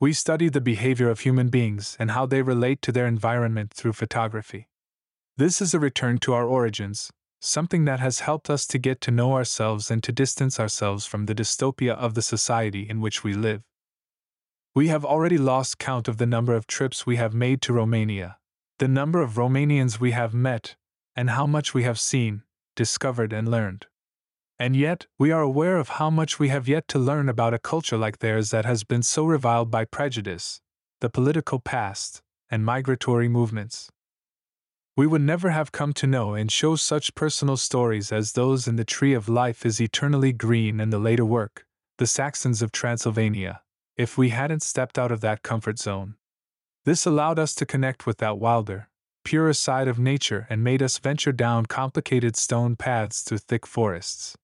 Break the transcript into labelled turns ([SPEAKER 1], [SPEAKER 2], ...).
[SPEAKER 1] We study the behavior of human beings and how they relate to their environment through photography. This is a return to our origins, something that has helped us to get to know ourselves and to distance ourselves from the dystopia of the society in which we live. We have already lost count of the number of trips we have made to Romania, the number of Romanians we have met, and how much we have seen, discovered, and learned. And yet, we are aware of how much we have yet to learn about a culture like theirs that has been so reviled by prejudice, the political past, and migratory movements. We would never have come to know and show such personal stories as those in The Tree of Life is Eternally Green and the later work, The Saxons of Transylvania, if we hadn't stepped out of that comfort zone. This allowed us to connect with that wilder, purer side of nature and made us venture down complicated stone paths through thick forests.